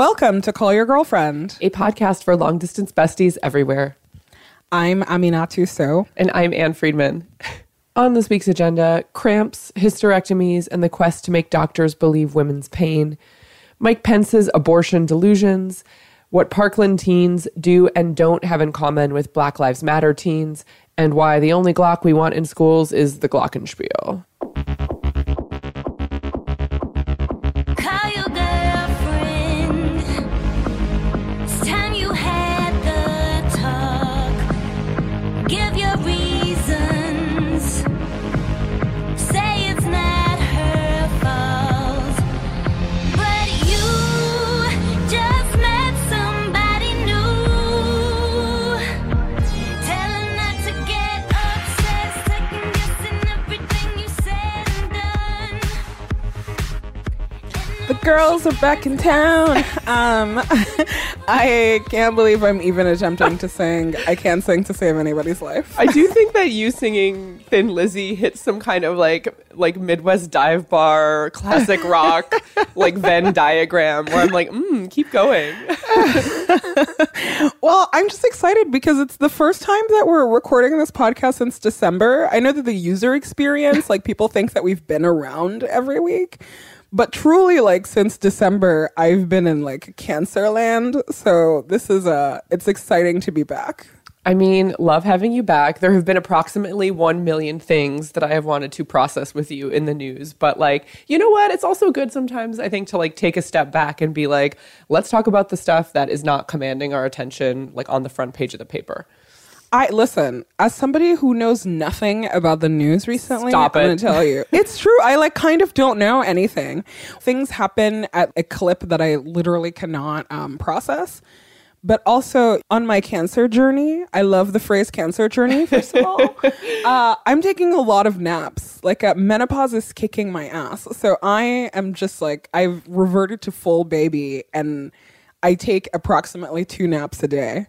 Welcome to Call Your Girlfriend. a podcast for long distance besties everywhere. I'm Aminatou Sow. And I'm Ann Friedman. On this week's agenda, cramps, hysterectomies, and the quest to make doctors believe women's pain, Mike Pence's abortion delusions, what Parkland teens do and don't have in common with Black Lives Matter teens, and why the only Glock we want in schools is the Glockenspiel. Girls are back in town. Um, I can't believe I'm even attempting to sing. I can't sing to save anybody's life. I do think that you singing Thin Lizzy hits some kind of like like Midwest dive bar, classic rock, like Venn diagram where I'm like, mm, keep going. Well, I'm just excited because it's the first time that we're recording this podcast since December. I know that the user experience, like people think that we've been around every week. But truly, like since December, I've been in like cancer land. So this is uh it's exciting to be back. I mean, love having you back. There have been approximately 1 million things that I have wanted to process with you in the news, but like, you know what? It's also good sometimes I think to like take a step back and be like, let's talk about the stuff that is not commanding our attention like on the front page of the paper. I listen, as somebody who knows nothing about the news recently, Stop I'm it. gonna tell you. It's true. I like kind of don't know anything. Things happen at a clip that I literally cannot um, process. But also on my cancer journey, I love the phrase cancer journey, first of all. uh, I'm taking a lot of naps. Like uh, menopause is kicking my ass. So I am just like, I've reverted to full baby and I take approximately two naps a day.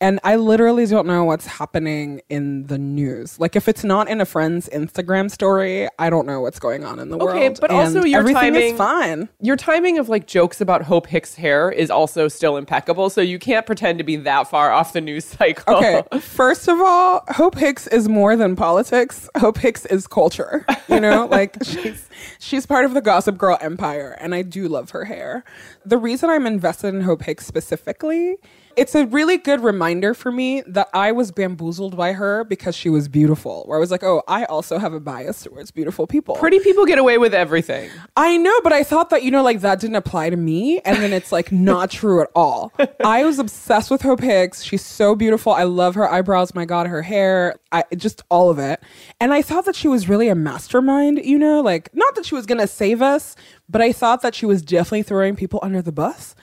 And I literally don't know what's happening in the news. Like, if it's not in a friend's Instagram story, I don't know what's going on in the world. Okay, but also your everything timing is fine. Your timing of like jokes about Hope Hicks' hair is also still impeccable, so you can't pretend to be that far off the news cycle. Okay, first of all, Hope Hicks is more than politics. Hope Hicks is culture. You know, like she's she's part of the Gossip Girl empire, and I do love her hair. The reason I'm invested in Hope Hicks specifically, it's a really good reminder for me that I was bamboozled by her because she was beautiful. Where I was like, oh, I also have a bias towards beautiful people. Pretty people get away with everything. I know, but I thought that, you know, like that didn't apply to me. And then it's like not true at all. I was obsessed with her pics. She's so beautiful. I love her eyebrows. My God, her hair, I just all of it. And I thought that she was really a mastermind, you know, like not that she was going to save us, but I thought that she was definitely throwing people under the bus.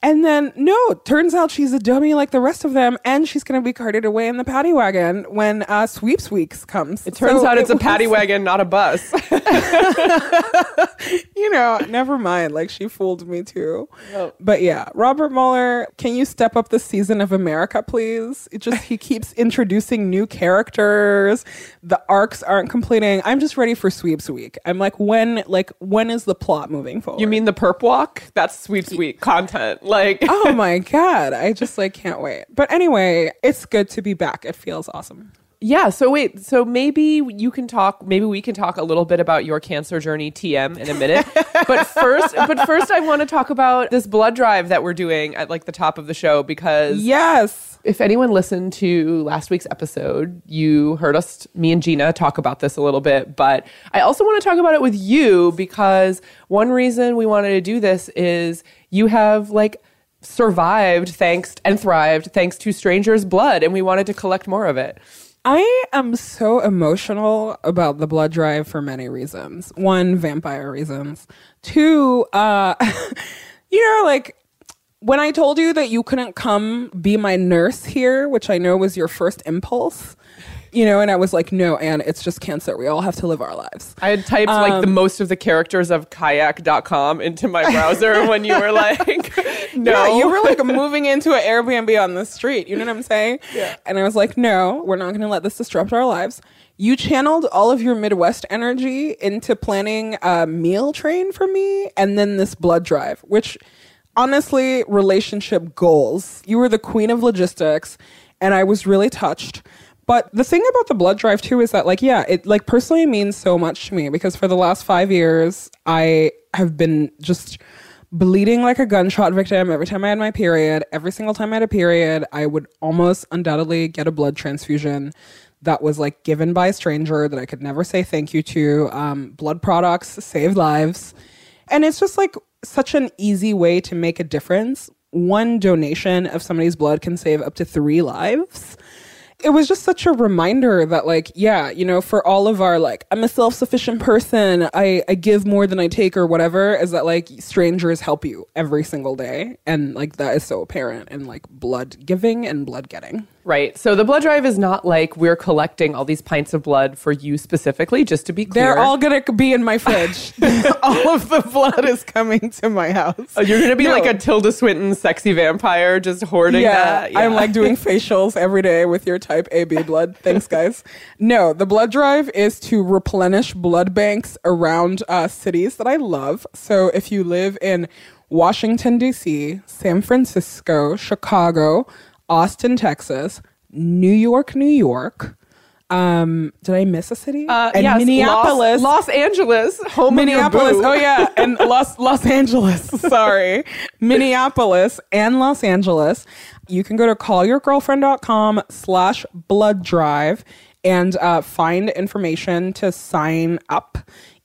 And then, no, turns out she's a dummy like the rest of them, and she's going to be carted away in the paddy wagon when uh, Sweeps Weeks comes. It turns out it's a paddy was- wagon, not a bus. you know, never mind. Like she fooled me too. Oh. But yeah, Robert Mueller, can you step up the season of America, please? It just he keeps introducing new characters. The arcs aren't completing. I'm just ready for sweeps week. I'm like, when like when is the plot moving forward? you mean the perp walk? That's sweeps week content. Like Oh my god. I just like can't wait. But anyway, it's good to be back. It feels awesome. Yeah, so wait, so maybe you can talk maybe we can talk a little bit about your cancer journey TM in a minute. but first but first I want to talk about this blood drive that we're doing at like the top of the show because Yes. if anyone listened to last week's episode, you heard us, me and Gina, talk about this a little bit. But I also want to talk about it with you because one reason we wanted to do this is you have like survived thanks and thrived thanks to strangers' blood, and we wanted to collect more of it. I am so emotional about the blood drive for many reasons. One, vampire reasons. Two, uh, you know, like when I told you that you couldn't come be my nurse here, which I know was your first impulse, you know, and I was like, no, Ann, it's just cancer. We all have to live our lives. I had typed like the um, most of the characters of kayak.com into my browser when you were like, no. Yeah, you were like moving into an Airbnb on the street. You know what I'm saying? Yeah. And I was like, no, we're not going to let this disrupt our lives. You channeled all of your Midwest energy into planning a meal train for me and then this blood drive, which honestly relationship goals. You were the queen of logistics, and I was really touched. But the thing about the blood drive too is that like yeah, it like personally means so much to me because for the last 5 years I have been just bleeding like a gunshot victim every time I had my period. Every single time I had a period, I would almost undoubtedly get a blood transfusion that was like given by a stranger that I could never say thank you to. Um, blood products save lives. And it's just like such an easy way to make a difference. One donation of somebody's blood can save up to three lives it was just such a reminder that like yeah you know for all of our like i'm a self-sufficient person. I i give more than i take or whatever is that like strangers help you every single day. And like that is so apparent in like blood giving and blood getting Right. So the blood drive is not like we're collecting all these pints of blood for you specifically, just to be clear. they're all gonna be in my fridge all of the blood is coming to my house Oh, you're going to be No. like a Tilda Swinton sexy vampire just hoarding yeah, that. I'm like doing facials every day with your type AB blood. Thanks, guys. No, the blood drive is to replenish blood banks around uh, cities that I love. So if you live in Washington, D.C., San Francisco, Chicago, Austin, Texas, New York, New York. Um, did I miss a city? Uh, and yes, Minneapolis. Los, Los Angeles, home Minneapolis. Of your boo. Oh yeah, and Los Los Angeles. Sorry, Minneapolis and Los Angeles. You can go to callyourgirlfriend.com slash blood drive and uh, find information to sign up.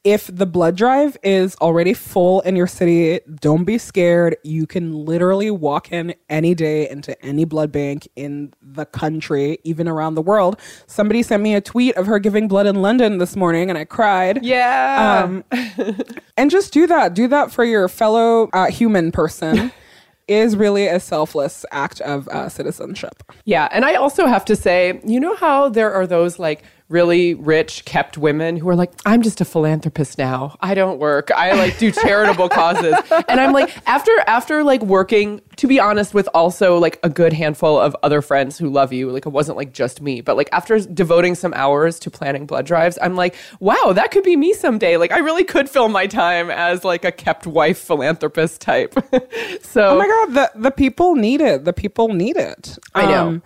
If the blood drive is already full in your city, don't be scared. You can literally walk in any day into any blood bank in the country, even around the world. Somebody sent me a tweet of her giving blood in London this morning, and I cried. Yeah. Um, and just do that. Do that for your fellow uh, human person. is really a selfless act of uh, citizenship. Yeah, and I also have to say, you know how there are those like really rich kept women who are like i'm just a philanthropist now i don't work i like do charitable causes and i'm like after after like working to be honest with also like a good handful of other friends who love you like it wasn't like just me but like after devoting some hours to planning blood drives i'm like wow that could be me someday like i really could fill my time as like a kept wife philanthropist type so Oh my god, the the people need it. The people need it. Um, I know.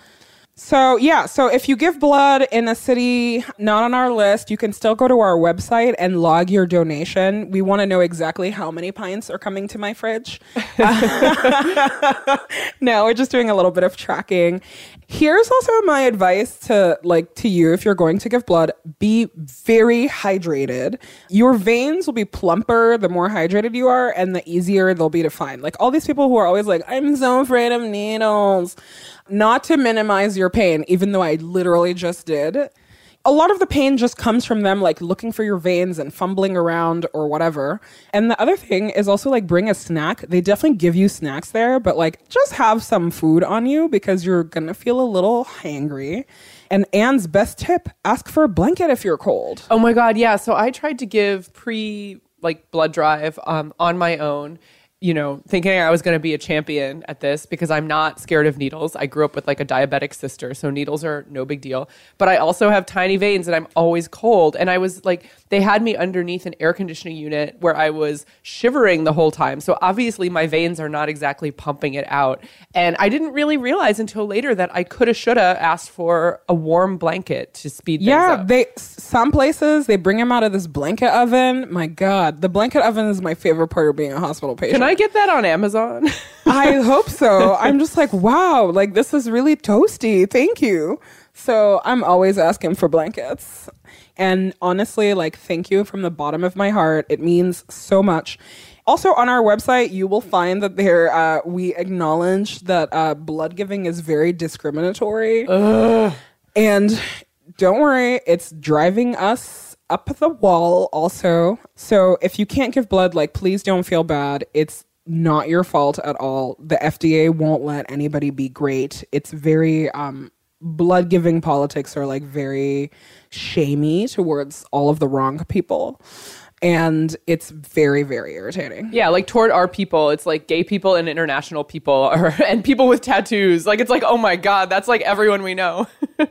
So yeah, so if you give blood in a city not on our list, you can still go to our website and log your donation. We want to know exactly how many pints are coming to my fridge. no, we're just doing a little bit of tracking. Here's also my advice to like to you if you're going to give blood, be very hydrated. Your veins will be plumper the more hydrated you are and the easier they'll be to find. Like all these people who are always like I'm so afraid of needles. Not to minimize your pain even though I literally just did a lot of the pain just comes from them like looking for your veins and fumbling around or whatever. And the other thing is also like bring a snack. They definitely give you snacks there, but like just have some food on you because you're gonna feel a little hangry. And Ann's best tip ask for a blanket if you're cold. Oh my god, yeah. So I tried to give pre like blood drive um, on my own. You know, thinking I was going to be a champion at this because I'm not scared of needles. I grew up with like a diabetic sister, so needles are no big deal. But I also have tiny veins and I'm always cold. And I was like, they had me underneath an air conditioning unit where I was shivering the whole time. So obviously my veins are not exactly pumping it out. And I didn't really realize until later that I coulda, shoulda asked for a warm blanket to speed things Yeah, up. they some places they bring them out of this blanket oven. My God, the blanket oven is my favorite part of being a hospital patient. Can I get that on Amazon? I hope so. I'm just like, wow, like this is really toasty. Thank you. So I'm always asking for blankets. And honestly, like, thank you from the bottom of my heart. It means so much. Also, on our website, you will find that there uh, we acknowledge that uh, blood giving is very discriminatory. And don't worry, it's driving us up the wall also. So if you can't give blood, like, please don't feel bad. It's not your fault at all. The FDA won't let anybody be great. It's very, um, blood giving politics are like very shamey towards all of the wrong people. And it's very, very irritating. yeah, like toward our people, it's like gay people and international people, or and people with tattoos. Like it's like, oh my god, that's like everyone we know.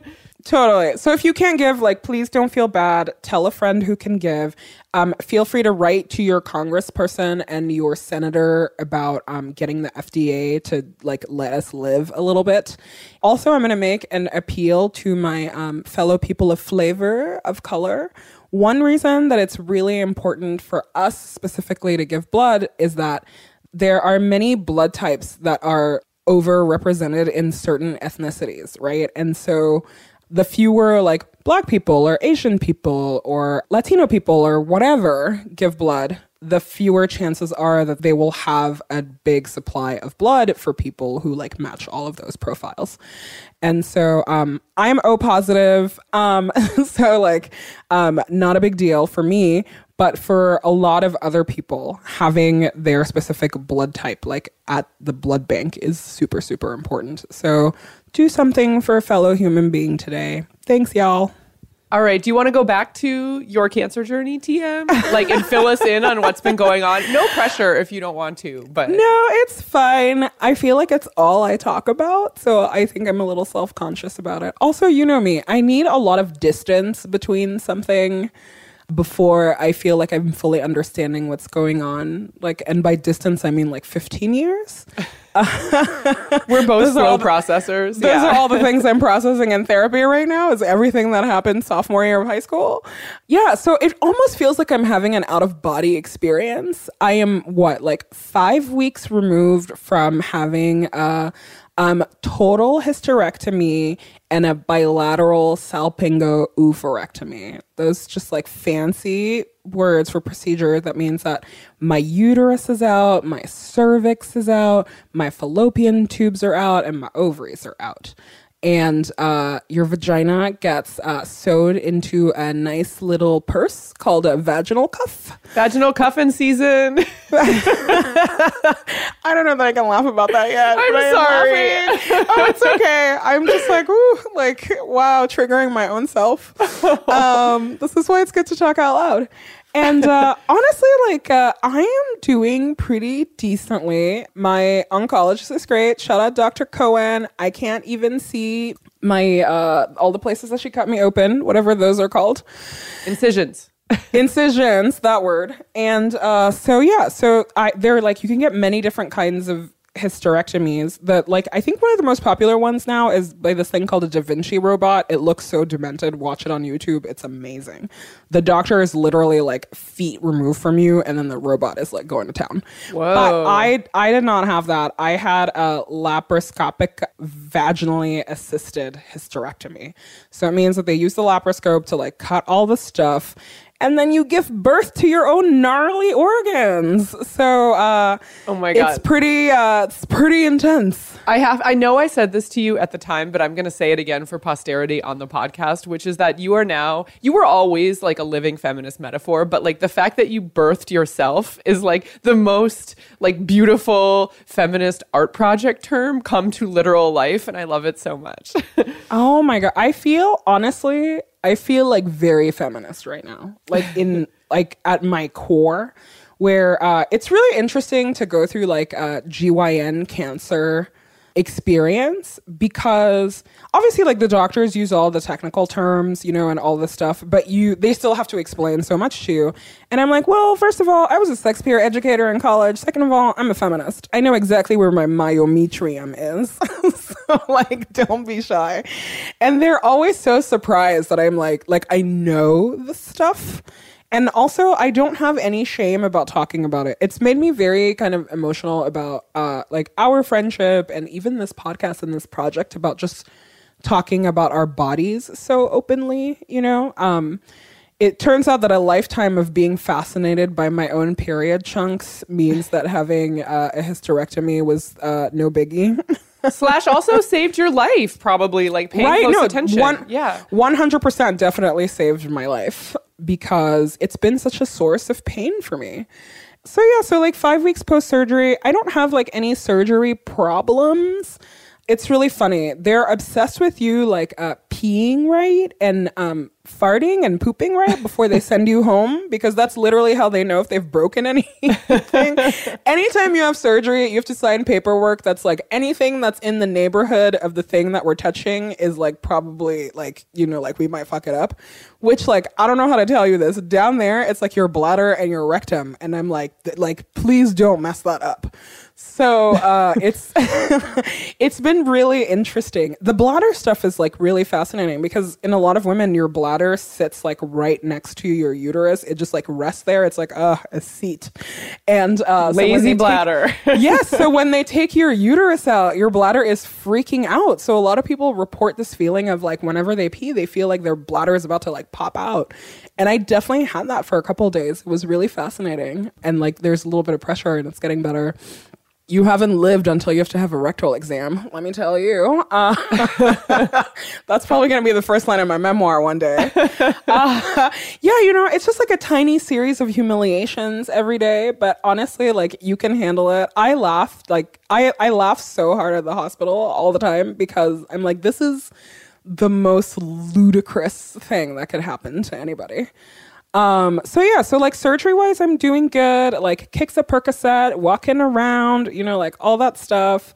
Totally. So if you can't give, like, please don't feel bad. Tell a friend who can give. Um, feel free to write to your congressperson and your senator about um, getting the FDA to like let us live a little bit. Also, I'm going to make an appeal to my um, fellow people of flavor of color. One reason that it's really important for us specifically to give blood is that there are many blood types that are overrepresented in certain ethnicities, right? And so the fewer like black people or Asian people or Latino people or whatever give blood, the fewer chances are that they will have a big supply of blood for people who like match all of those profiles. And so um, I'm O positive. Um, so like um, not a big deal for me, but for a lot of other people, having their specific blood type like at the blood bank is super, super important. So do something for a fellow human being today. Thanks, y'all. All right. Do you want to go back to your cancer journey, TM? Like, and fill us in on what's been going on? No pressure if you don't want to, but. No, it's fine. I feel like it's all I talk about. So I think I'm a little self conscious about it. Also, you know me, I need a lot of distance between something before I feel like I'm fully understanding what's going on. Like, and by distance, I mean like 15 years. We're both slow the- processors. Those yeah. are all the things I'm processing in therapy right now is everything that happened sophomore year of high school. Yeah, so it almost feels like I'm having an out of body experience. I am what, like 5 weeks removed from having a um, total hysterectomy and a bilateral salpingo oophorectomy. Those just like fancy words for procedure that means that my uterus is out, my cervix is out, my fallopian tubes are out, and my ovaries are out. And uh, your vagina gets uh, sewed into a nice little purse called a vaginal cuff. Vaginal cuffing season. I don't know that I can laugh about that yet. I'm but I am sorry. oh, it's okay. I'm just like, ooh, like, wow, triggering my own self. Um, this is why it's good to talk out loud. And uh, honestly, like, uh, I am doing pretty decently. My oncologist is great. Shout out Dr. Cohen. I can't even see my uh, all the places that she cut me open, whatever those are called Incisions. incisions that word and uh so yeah so i they're like you can get many different kinds of hysterectomies that like i think one of the most popular ones now is by this thing called a da vinci robot. It looks so demented. Watch it on youtube. It's amazing. The doctor is literally like feet removed from you and then the robot is like going to town. Whoa. but i i did not have that. I had a laparoscopic vaginally assisted hysterectomy. So it means that they use the laparoscope to like cut all the stuff and then you give birth to your own gnarly organs. So, uh, Oh my god, it's pretty, uh, it's pretty intense. I have I know I said this to you at the time, but I'm going to say it again for posterity on the podcast, which is that you are now you were always like a living feminist metaphor, but like the fact that you birthed yourself is like the most like beautiful feminist art project term come to literal life and I love it so much. Oh my god, I feel honestly, I feel like very feminist right now. Like in like at my core where uh it's really interesting to go through like uh GYN cancer experience because obviously like the doctors use all the technical terms you know and all this stuff but you they still have to explain so much to you. And i'm like well first of all i was a sex peer educator in college. Second of all i'm a feminist. I know exactly where my myometrium is. So like don't be shy. And they're always so surprised that i'm like like i know the stuff and also, I don't have any shame about talking about it. It's made me very kind of emotional about uh, like our friendship and even this podcast and this project about just talking about our bodies so openly, you know? Um, it turns out that a lifetime of being fascinated by my own period chunks means that having uh, a hysterectomy was uh, no biggie. Slash also saved your life probably like paying close attention. One, yeah. 100% definitely saved my life because it's been such a source of pain for me. So, yeah, so like five weeks post surgery, I don't have like any surgery problems. It's really funny. They're obsessed with you like uh, peeing right and um, farting and pooping right before they send you home because that's literally how they know if they've broken anything. Anytime you have surgery, you have to sign paperwork that's like anything that's in the neighborhood of the thing that we're touching is like probably like, you know, like we might fuck it up. Which like I don't know how to tell you this. Down there, it's like your bladder and your rectum. And I'm like, th- like, please don't mess that up. So uh, it's it's been really interesting. The bladder stuff is like really fascinating because in a lot of women, your bladder sits like right next to your uterus. It just like rests there. It's like uh, a seat, and uh, so Lazy take- bladder. yes. So when they take your uterus out, your bladder is freaking out. So a lot of people report this feeling of like whenever they pee, they feel like their bladder is about to like pop out. And I definitely had that for a couple of days. It was really fascinating. And like there's a little bit of pressure and it's getting better. You haven't lived until you have to have a rectal exam, let me tell you. Uh, that's probably going to be the first line of my memoir one day. Uh, yeah, you know, it's just like a tiny series of humiliations every day, but honestly, like you can handle it. I laughed, like I I laugh so hard at the hospital all the time because I'm like this is the most ludicrous thing that could happen to anybody. Um, so yeah, so like surgery wise, I'm doing good. Like kicks a Percocet, walking around, you know, like all that stuff.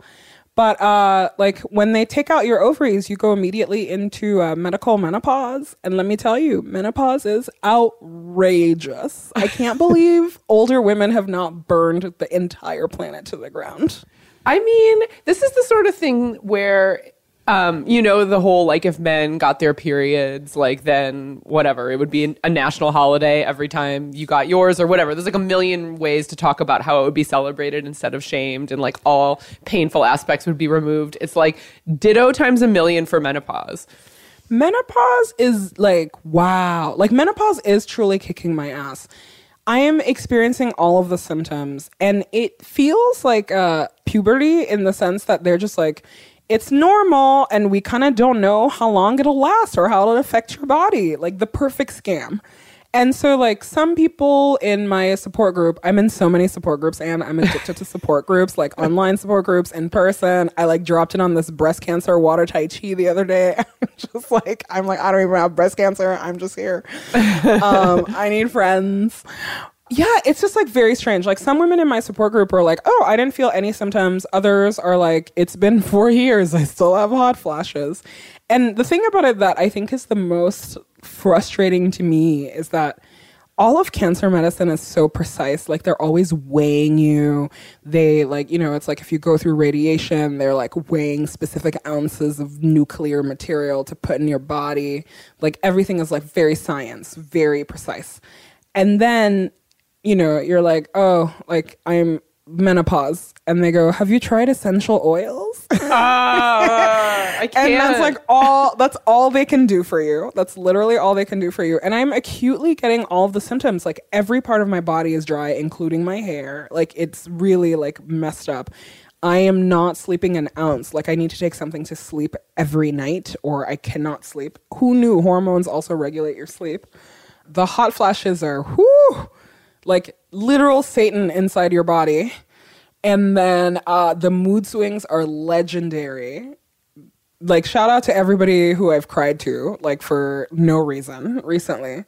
But uh, like when they take out your ovaries, you go immediately into uh, medical menopause. And let me tell you, menopause is outrageous. I can't believe older women have not burned the entire planet to the ground. I mean, this is the sort of thing where, um, you know, the whole like if men got their periods, like then whatever, it would be a national holiday every time you got yours or whatever. There's like a million ways to talk about how it would be celebrated instead of shamed, and like all painful aspects would be removed. It's like ditto times a million for menopause. menopause is like wow like menopause is truly kicking my ass i am experiencing all of the symptoms and it feels like uh puberty in the sense that they're just like it's normal and we kind of don't know how long it'll last or how it'll affect your body like the perfect scam. And so like some people in my support group i'm in so many support groups and i'm addicted to support groups like online support groups in person. I like dropped in on this breast cancer water tai chi the other day. I'm just like i'm like i don't even have breast cancer. I'm just here. Um, i need friends yeah, it's just like very strange. Like some women in my support group are like, "Oh, I didn't feel any symptoms." Others are like, "It's been 4 years. I still have hot flashes." And the thing about it that I think is the most frustrating to me is that all of cancer medicine is so precise. Like they're always weighing you. They like, you know, it's like if you go through radiation, they're like weighing specific ounces of nuclear material to put in your body. Like everything is like very science, very precise. And then you know, you're like, oh, like I'm menopause. And they go, have you tried essential oils? Ah, I can't. and that's like all that's all they can do for you. That's literally all they can do for you. And i'm acutely getting all the symptoms. Like every part of my body is dry including my hair. Like it's really like messed up. I am not sleeping an ounce. Like i need to take something to sleep every night or i cannot sleep. Who knew hormones also regulate your sleep? The hot flashes are whoo like literal satan inside your body and then uh, the mood swings are legendary like shout out to everybody who I've cried to, like for no reason recently.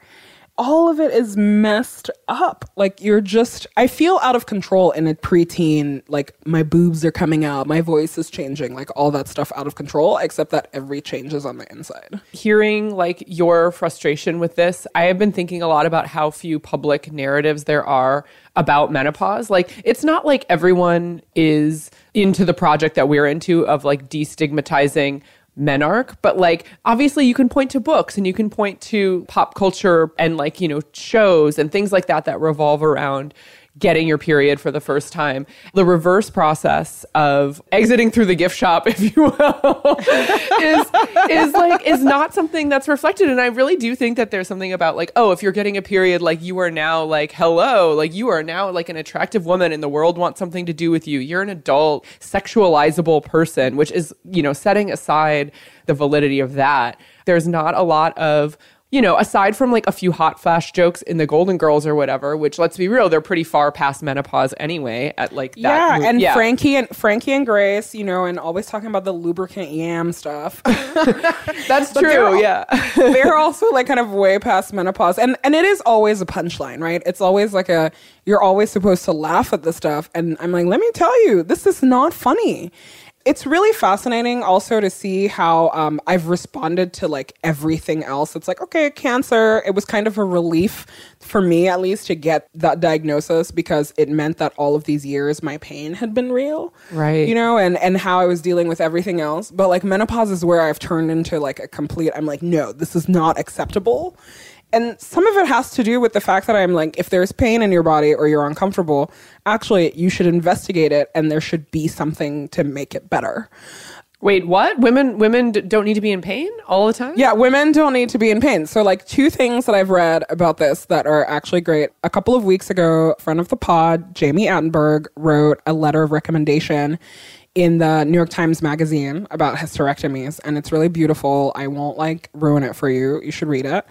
All of it is messed up. Like you're just I feel out of control in a preteen, like my boobs are coming out, my voice is changing, like all that stuff out of control, except that every change is on the inside. hearing like your frustration with this, I have been thinking a lot about how few public narratives there are about menopause. Like it's not like everyone is into the project that we're into of like destigmatizing menarche, but like obviously you can point to books and you can point to pop culture and like, you know, shows and things like that that revolve around getting your period for the first time. The reverse process of exiting through the gift shop, if you will, is is like is not something that's reflected. And I really do think that there's something about like, oh, if you're getting a period, like you are now like, hello, like you are now like an attractive woman and the world wants something to do with you. You're an adult, sexualizable person, which is, you know, setting aside the validity of that. There's not a lot of you know, aside from like a few hot flash jokes in the Golden Girls or whatever, which let's be real, they're pretty far past menopause anyway. At like that, yeah, and Frankie and Frankie and Grace, you know, and always talking about the lubricant yam stuff. that's they're true. all- Yeah, They're also like kind of way past menopause, and and it is always a punchline, right? It's always like a you're always supposed to laugh at the stuff, and I'm like, let me tell you, this is not funny. It's really fascinating also to see how um, I've responded to like everything else. It's like, okay, cancer. It was kind of a relief for me, at least, to get that diagnosis because it meant that all of these years my pain had been real. Right. You know, and, and how I was dealing with everything else. But like menopause is where I've turned into like a complete, I'm like, no, this is not acceptable. And some of it has to do with the fact that I'm like, if there's pain in your body or you're uncomfortable, actually, you should investigate it and there should be something to make it better. Wait, what? Women women d- don't need to be in pain all the time? Yeah, women don't need to be in pain. So, like, two things that I've read about this that are actually great. A couple of weeks ago, friend of the pod, Jami Attenberg, wrote a letter of recommendation in the New York Times Magazine about hysterectomies, and it's really beautiful. I won't like ruin it for you. You should read it.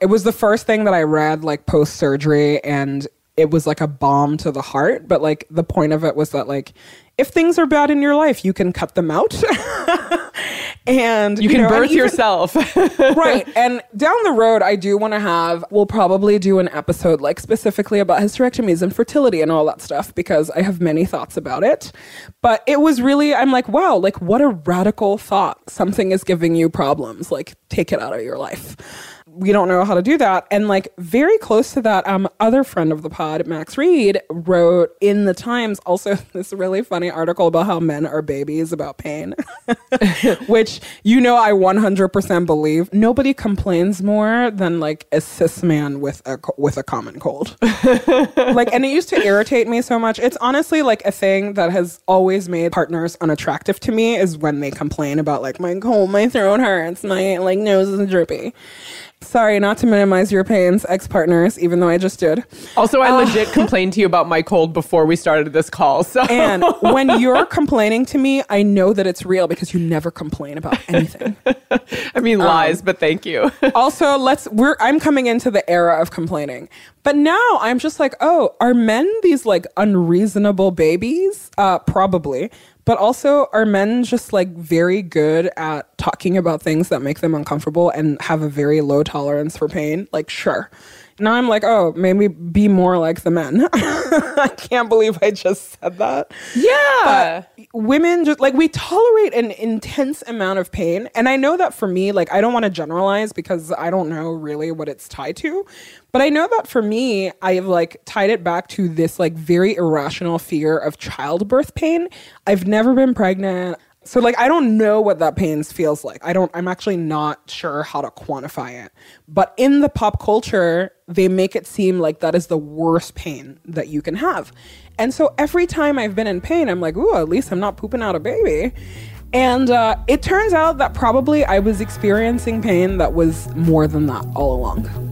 It was the first thing that I read like post surgery, and it was like a bomb to the heart. But like the point of it was that like if things are bad in your life, you can cut them out. and You can know, birth even- yourself. right. And down the road, I do want to have, we'll probably do an episode like specifically about hysterectomies and fertility and all that stuff because I have many thoughts about it. But it was really, I'm like, wow, like what a radical thought. Something is giving you problems. Like, take it out of your life. We don't know how to do that. And like very close to that, um, other friend of the pod, Max Read, wrote in the Times also this really funny article about how men are babies about pain. which you know I 100% believe. Nobody complains more than like a cis man with a with a common cold. like and it used to irritate me so much. It's honestly like a thing that has always made partners unattractive to me is when they complain about like my cold, my throat hurts, my like nose is droopy. Sorry, not to minimize your pains, ex-partners, even though I just did. also, I legit complained to you about my cold before we started this call. So And when you're complaining to me, I know that it's real because you never complain about anything. I mean lies, but thank you. also let's we're i'm coming into the era of complaining but now i'm just like oh are men these like unreasonable babies uh probably but also are men just like very good at talking about things that make them uncomfortable and have a very low tolerance for pain? Like sure now i'm like oh maybe be more like the men i can't believe i just said that yeah. women just like we tolerate an intense amount of pain and i know that for me like i don't want to generalize because i don't know really what it's tied to but i know that for me i've like tied it back to this like very irrational fear of childbirth pain i've never been pregnant so like I don't know what that pain feels like. I don't I'm actually not sure how to quantify it. But in the pop culture, they make it seem like that is the worst pain that you can have. And so every time I've been in pain, I'm like, "Ooh, at least I'm not pooping out a baby." And uh, it turns out that probably I was experiencing pain that was more than that all along.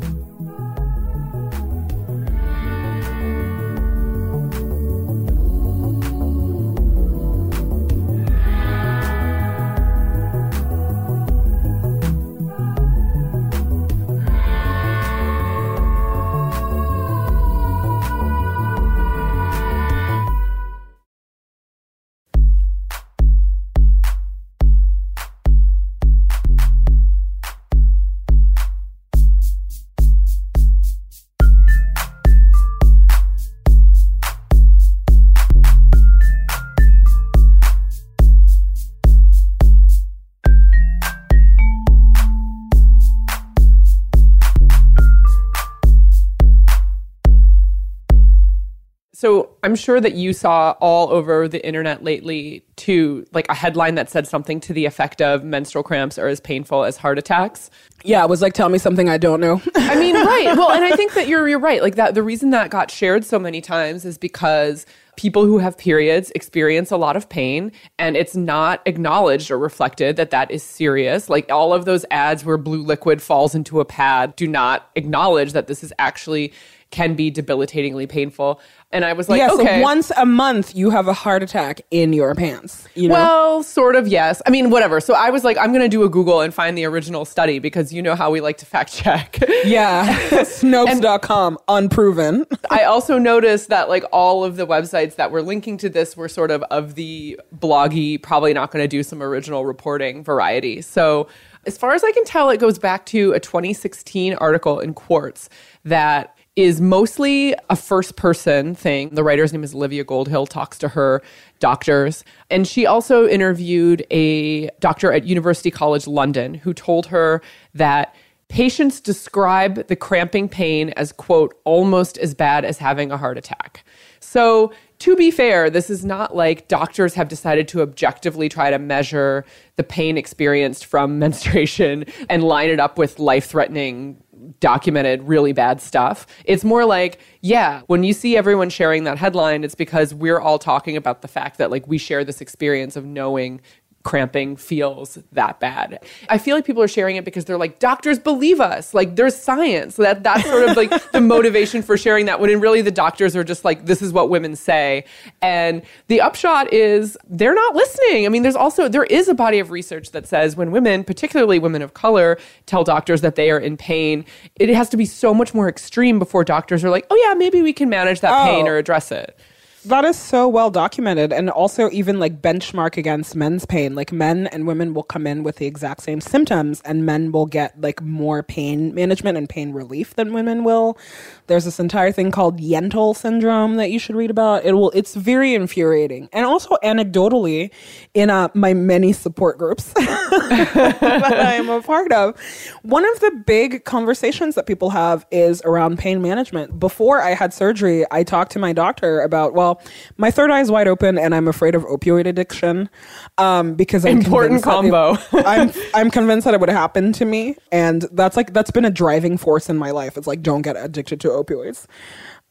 I'm sure that you saw all over the internet lately to like a headline that said something to the effect of menstrual cramps are as painful as heart attacks. Yeah, it was like tell me something I don't know. I mean, right. Well, and I think that you're you're right. Like that the reason that got shared so many times is because people who have periods experience a lot of pain and it's not acknowledged or reflected that that is serious. Like all of those ads where blue liquid falls into a pad do not acknowledge that this is actually can be debilitatingly painful. And I was like, yeah, okay. so once a month you have a heart attack in your pants. You know? Well, sort of, yes. I mean, whatever. So I was like, I'm going to do a Google and find the original study because you know how we like to fact check. yeah, Snopes.com, unproven. I also noticed that like all of the websites that were linking to this were sort of of the bloggy, probably not going to do some original reporting variety. So as far as I can tell, it goes back to a 2016 article in Quartz that is mostly a first person thing. The writer's name is Olivia Goldhill, talks to her doctors. And she also interviewed a doctor at University College London who told her that patients describe the cramping pain as, quote, almost as bad as having a heart attack. So, to be fair, this is not like doctors have decided to objectively try to measure the pain experienced from menstruation and line it up with life threatening documented really bad stuff. It's more like, yeah, when you see everyone sharing that headline, it's because we're all talking about the fact that like we share this experience of knowing cramping feels that bad. I feel like people are sharing it because they're like, doctors believe us. Like there's science. That that's sort of like the motivation for sharing that when in really the doctors are just like, this is what women say. And the upshot is they're not listening. I mean, there's also there is a body of research that says when women, particularly women of color, tell doctors that they are in pain, it has to be so much more extreme before doctors are like, oh yeah, maybe we can manage that pain Oh. or address it. That is so well documented, and also even like benchmark against men's pain. Like men and women will come in with the exact same symptoms, and men will get like more pain management and pain relief than women will. There's this entire thing called Yentl syndrome that you should read about. It will. It's very infuriating, and also anecdotally, in uh, my many support groups that I am a part of, one of the big conversations that people have is around pain management. Before I had surgery, I talked to my doctor about, well, my third eye is wide open and I'm afraid of opioid addiction um, because I'm Important convinced that it- combo. I'm I'm convinced that it would happen to me, and that's like that's been a driving force in my life. It's like don't get addicted to opioids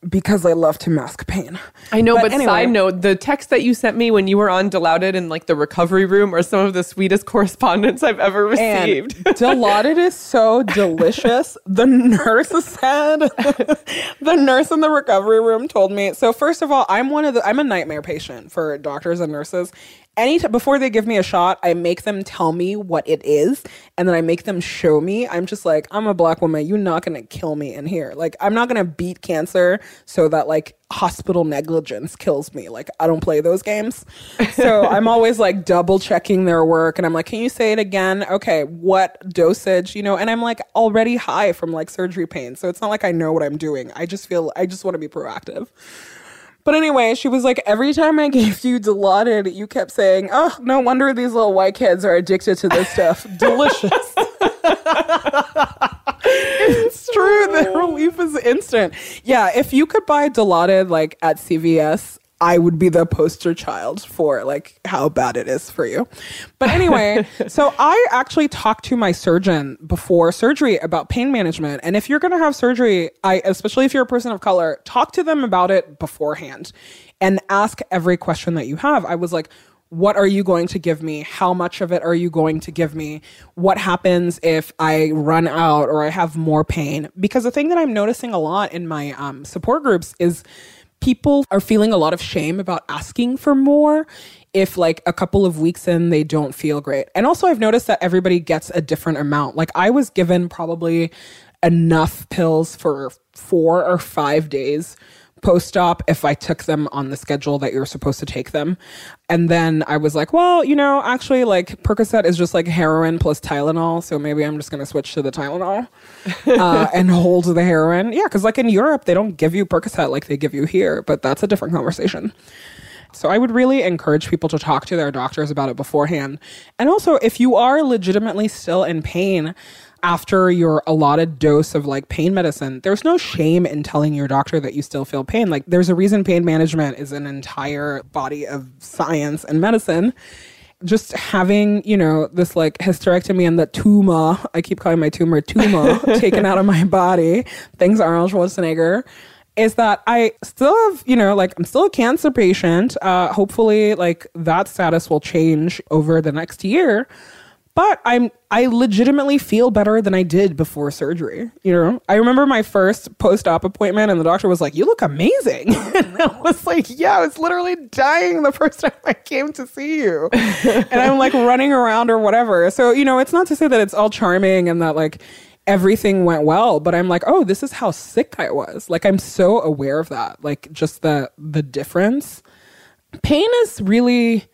because I love to mask pain. I know, but, anyway. side note, the text that you sent me when you were on Dilaudid in like the recovery room are some of the sweetest correspondence I've ever And received. Dilaudid is so delicious. The nurse said, the nurse in the recovery room told me. So first of all, I'm one of the, I'm a nightmare patient for doctors and nurses. Any t- before they give me a shot, I make them tell me what it is, and then I make them show me. I'm just like, I'm a black woman. You're not gonna kill me in here. Like, I'm not gonna beat cancer so that like hospital negligence kills me. Like, I don't play those games. So I'm always like double checking their work, and I'm like, can you say it again? Okay, what dosage? You know, and I'm like already high from like surgery pain, so it's not like I know what I'm doing. I just feel I just want to be proactive. But anyway, she was like, every time I gave you Dilaudid, you kept saying, oh, no wonder these little white kids are addicted to this stuff. Delicious. it's true. The oh. relief is instant. Yeah, if you could buy Dilaudid like at CVS, I would be the poster child for like how bad it is for you. But anyway, so I actually talked to my surgeon before surgery about pain management. And if you're going to have surgery, I especially if you're a person of color, talk to them about it beforehand and ask every question that you have. I was like, what are you going to give me? How much of it are you going to give me? What happens if I run out or I have more pain? Because the thing that I'm noticing a lot in my um, support groups is people are feeling a lot of shame about asking for more if like a couple of weeks in they don't feel great. And also I've noticed that everybody gets a different amount. Like I was given probably enough pills for 4 or 5 days post-op if I took them on the schedule that you're supposed to take them. And then I was like, well, you know, actually like Percocet is just like heroin plus Tylenol, so maybe I'm just going to switch to the Tylenol uh, and hold the heroin. Yeah, cuz like in Europe they don't give you Percocet like they give you here, but that's a different conversation. So I would really encourage people to talk to their doctors about it beforehand. And also if you are legitimately still in pain, after your allotted dose of like pain medicine, there's no shame in telling your doctor that you still feel pain. Like there's a reason pain management is an entire body of science and medicine. Just having, you know, this like hysterectomy and the tumor, I keep calling my tumor tumor, taken out of my body, thanks Arnold Schwarzenegger, is that I still have, you know, like I'm still a cancer patient. Uh, hopefully, like that status will change over the next year. But I'm I legitimately feel better than I did before surgery. You know, I remember my first post-op appointment, and the doctor was like, "You look amazing," and I was like, "Yeah, I was literally dying the first time I came to see you," and I'm like running around or whatever. So you know, it's not to say that it's all charming and that like everything went well, but I'm like, oh, this is how sick I was. Like I'm so aware of that, like just the the difference. Pain is really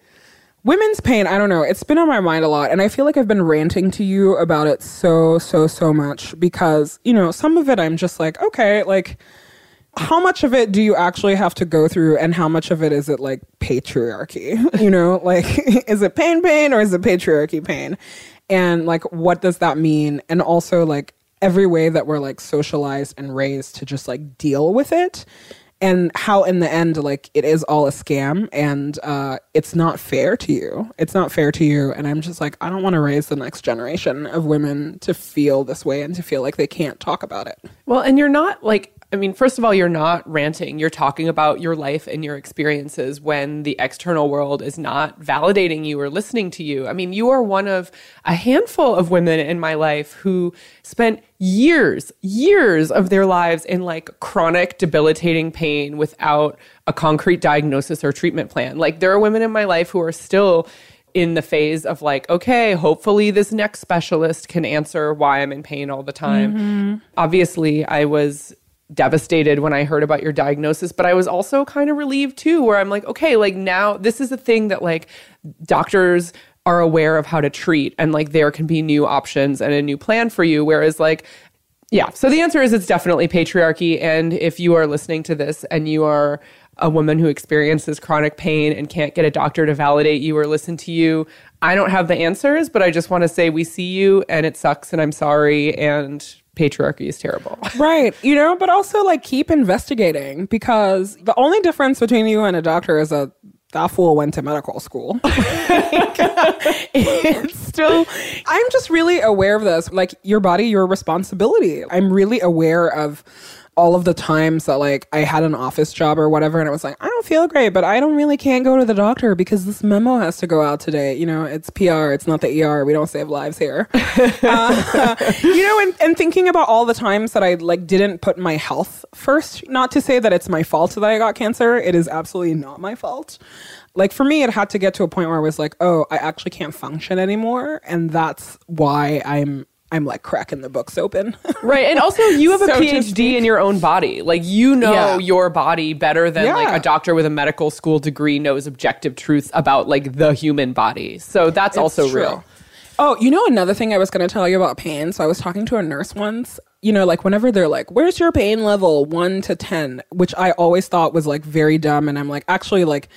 women's pain. I don't know. It's been on my mind a lot, and I feel like I've been ranting to you about it so so so much because you know some of it I'm just like, okay, like. How much of it do you actually have to go through, and how much of it is it like patriarchy? You know, like, is it pain, pain, or is it patriarchy pain? and like what does that mean and also like every way that we're like socialized and raised to just like deal with it and how in the end like it is all a scam and uh, it's not fair to you it's not fair to you and i'm just like i don't want to raise the next generation of women to feel this way and to feel like they can't talk about it Well, and you're not like, I mean, first of all, you're not ranting. You're talking about your life and your experiences when the external world is not validating you or listening to you. I mean, you are one of a handful of women in my life who spent years, years of their lives in like chronic, debilitating pain without a concrete diagnosis or treatment plan. Like, there are women in my life who are still in the phase of like, okay, hopefully this next specialist can answer why I'm in pain all the time. Mm-hmm. Obviously, I was devastated when I heard about your diagnosis, but I was also kind of relieved too, where I'm like, okay, like now this is a thing that like doctors are aware of how to treat, and like there can be new options and a new plan for you. Whereas, like, yeah, so the answer is it's definitely patriarchy. And if you are listening to this and you are a woman who experiences chronic pain and can't get a doctor to validate you or listen to you, I don't have the answers, but I just want to say we see you and it sucks and I'm sorry and patriarchy is terrible. right you know but also like keep investigating because the only difference between you and a doctor is that that fool went to medical school. It's still i'm just really aware of this. Like your body your responsibility. I'm really aware of all of the times that like I had an office job or whatever and it was like I don't feel great but I don't really can't go to the doctor because this memo has to go out today. You know it's PR it's not the ER we don't save lives here. Uh, you know and, and thinking about all the times that I like didn't put my health first not to say that it's my fault that I got cancer it is absolutely not my fault. Like for me it had to get to a point where I was like oh I actually can't function anymore and that's why I'm I'm like cracking the books open Right. And also you have a So to PhD in your own body. Like you know Yeah. your body better than like a doctor with a medical school degree knows objective truths about like the human body. So that's also true. real. Oh, you know another thing I was going to tell you about pain. So I was talking to a nurse once. You know, like whenever they're like, "Where's your pain level, one to 10? which I always thought was like very dumb, and I'm like, actually, like,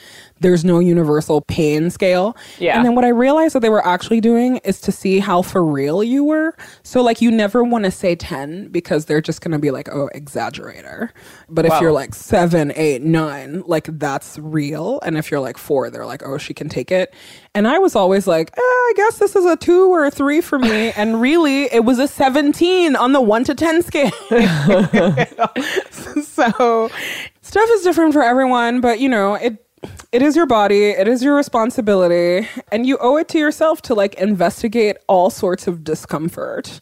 there's no universal pain scale. Yeah. And then what I realized that they were actually doing is to see how for real you were. So like, you never want to say 10 because they're just going to be like, "Oh, exaggerator." But if you're like seven, eight, nine, like that's real. And if you're like four, they're like, oh, she can take it. And I was always like, eh, I guess this is a two or a three for me. and really, it was a 17 on the one to 10 scale. so stuff is different for everyone, but you know, it. It is your body, it is your responsibility, and you owe it to yourself to like investigate all sorts of discomfort.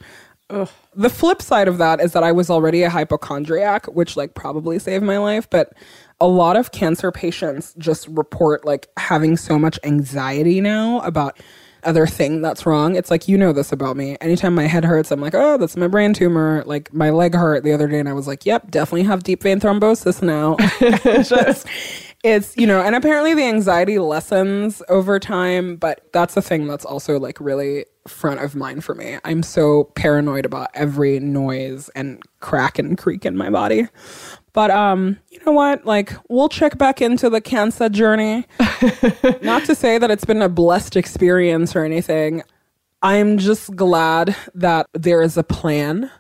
The flip side of that is that I was already a hypochondriac, which like probably saved my life, but a lot of cancer patients just report like having so much anxiety now about other thing that's wrong. It's like you know this about me. Anytime my head hurts, I'm like, "Oh, that's my brain tumor." Like my leg hurt the other day and I was like, "Yep, definitely have deep vein thrombosis now." just it's you know and apparently the anxiety lessens over time but that's a thing that's also like really front of mind for me. I'm so paranoid about every noise and crack and creak in my body. But um you know what? Like we'll check back into the cancer journey. Not to say that it's been a blessed experience or anything. I'm just glad that there is a plan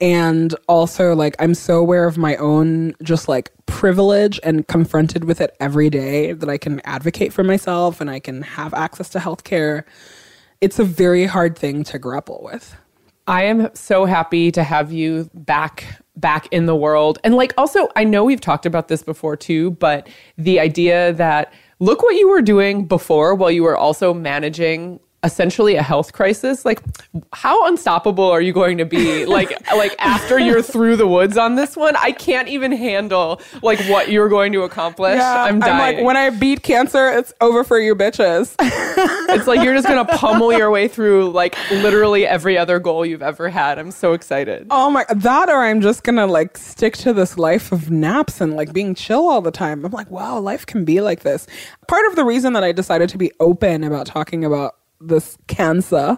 and also like i'm so aware of my own just like privilege and confronted with it every day that i can advocate for myself and i can have access to healthcare it's a very hard thing to grapple with I am so happy to have you back back in the world. And like also I know we've talked about this before too, but the idea that look what you were doing before while you were also managing essentially a health crisis, like how unstoppable are you going to be? Like like after you're through the woods on this one, I can't even handle like what you're going to accomplish. yeah, I'm dying. like, when I beat cancer, it's over for you bitches. it's like you're just gonna pummel your way through like literally every other goal you've ever had. I'm so excited. oh my, that or I'm just gonna like stick to this life of naps and like being chill all the time. I'm like, wow, life can be like this. Part of the reason that I decided to be open about talking about this cancer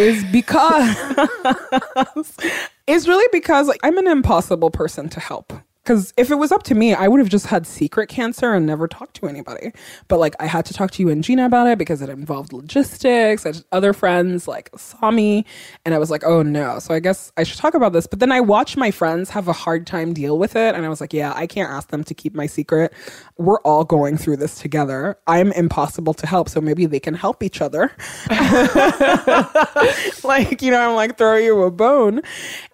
is because it's really because like, I'm an impossible person to help. Because if it was up to me, I would have just had secret cancer and never talked to anybody. But like, I had to talk to you and Gina about it because it involved logistics. And other friends like saw me, and I was like, oh no. So I guess I should talk about this. But then I watched my friends have a hard time deal with it, and I was like, yeah, I can't ask them to keep my secret. We're all going through this together. I'm impossible to help, so maybe they can help each other. like, you know, I'm like, throw you a bone.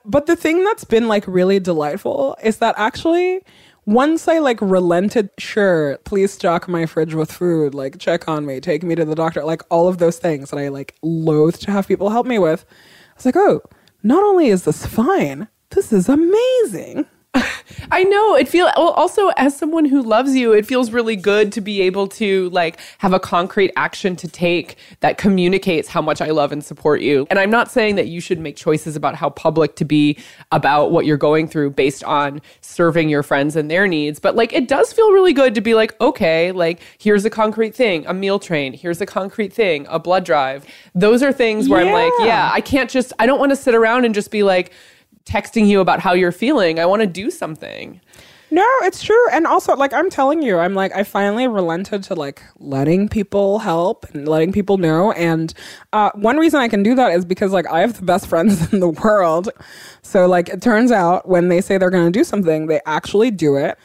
But the thing that's been like really delightful is that actually, once I like relented, sure, please stock my fridge with food, like check on me, take me to the doctor, like all of those things that I like loathe to have people help me with. I was like, oh, not only is this fine, this is amazing. I know it feel also as someone who loves you, it feels really good to be able to like have a concrete action to take that communicates how much I love and support you. And I'm not saying that you should make choices about how public to be about what you're going through based on serving your friends and their needs, but like it does feel really good to be like, okay, like here's a concrete thing, a meal train, here's a concrete thing, a blood drive. Those are things where I'm like, Yeah. yeah, I can't just I don't want to sit around and just be like texting you about how you're feeling. I want to do something. No, it's true. And also, like, I'm telling you, I'm like, I finally relented to like letting people help and letting people know. And uh, one reason I can do that is because, like, I have the best friends in the world. So, like, it turns out when they say they're going to do something, they actually do it.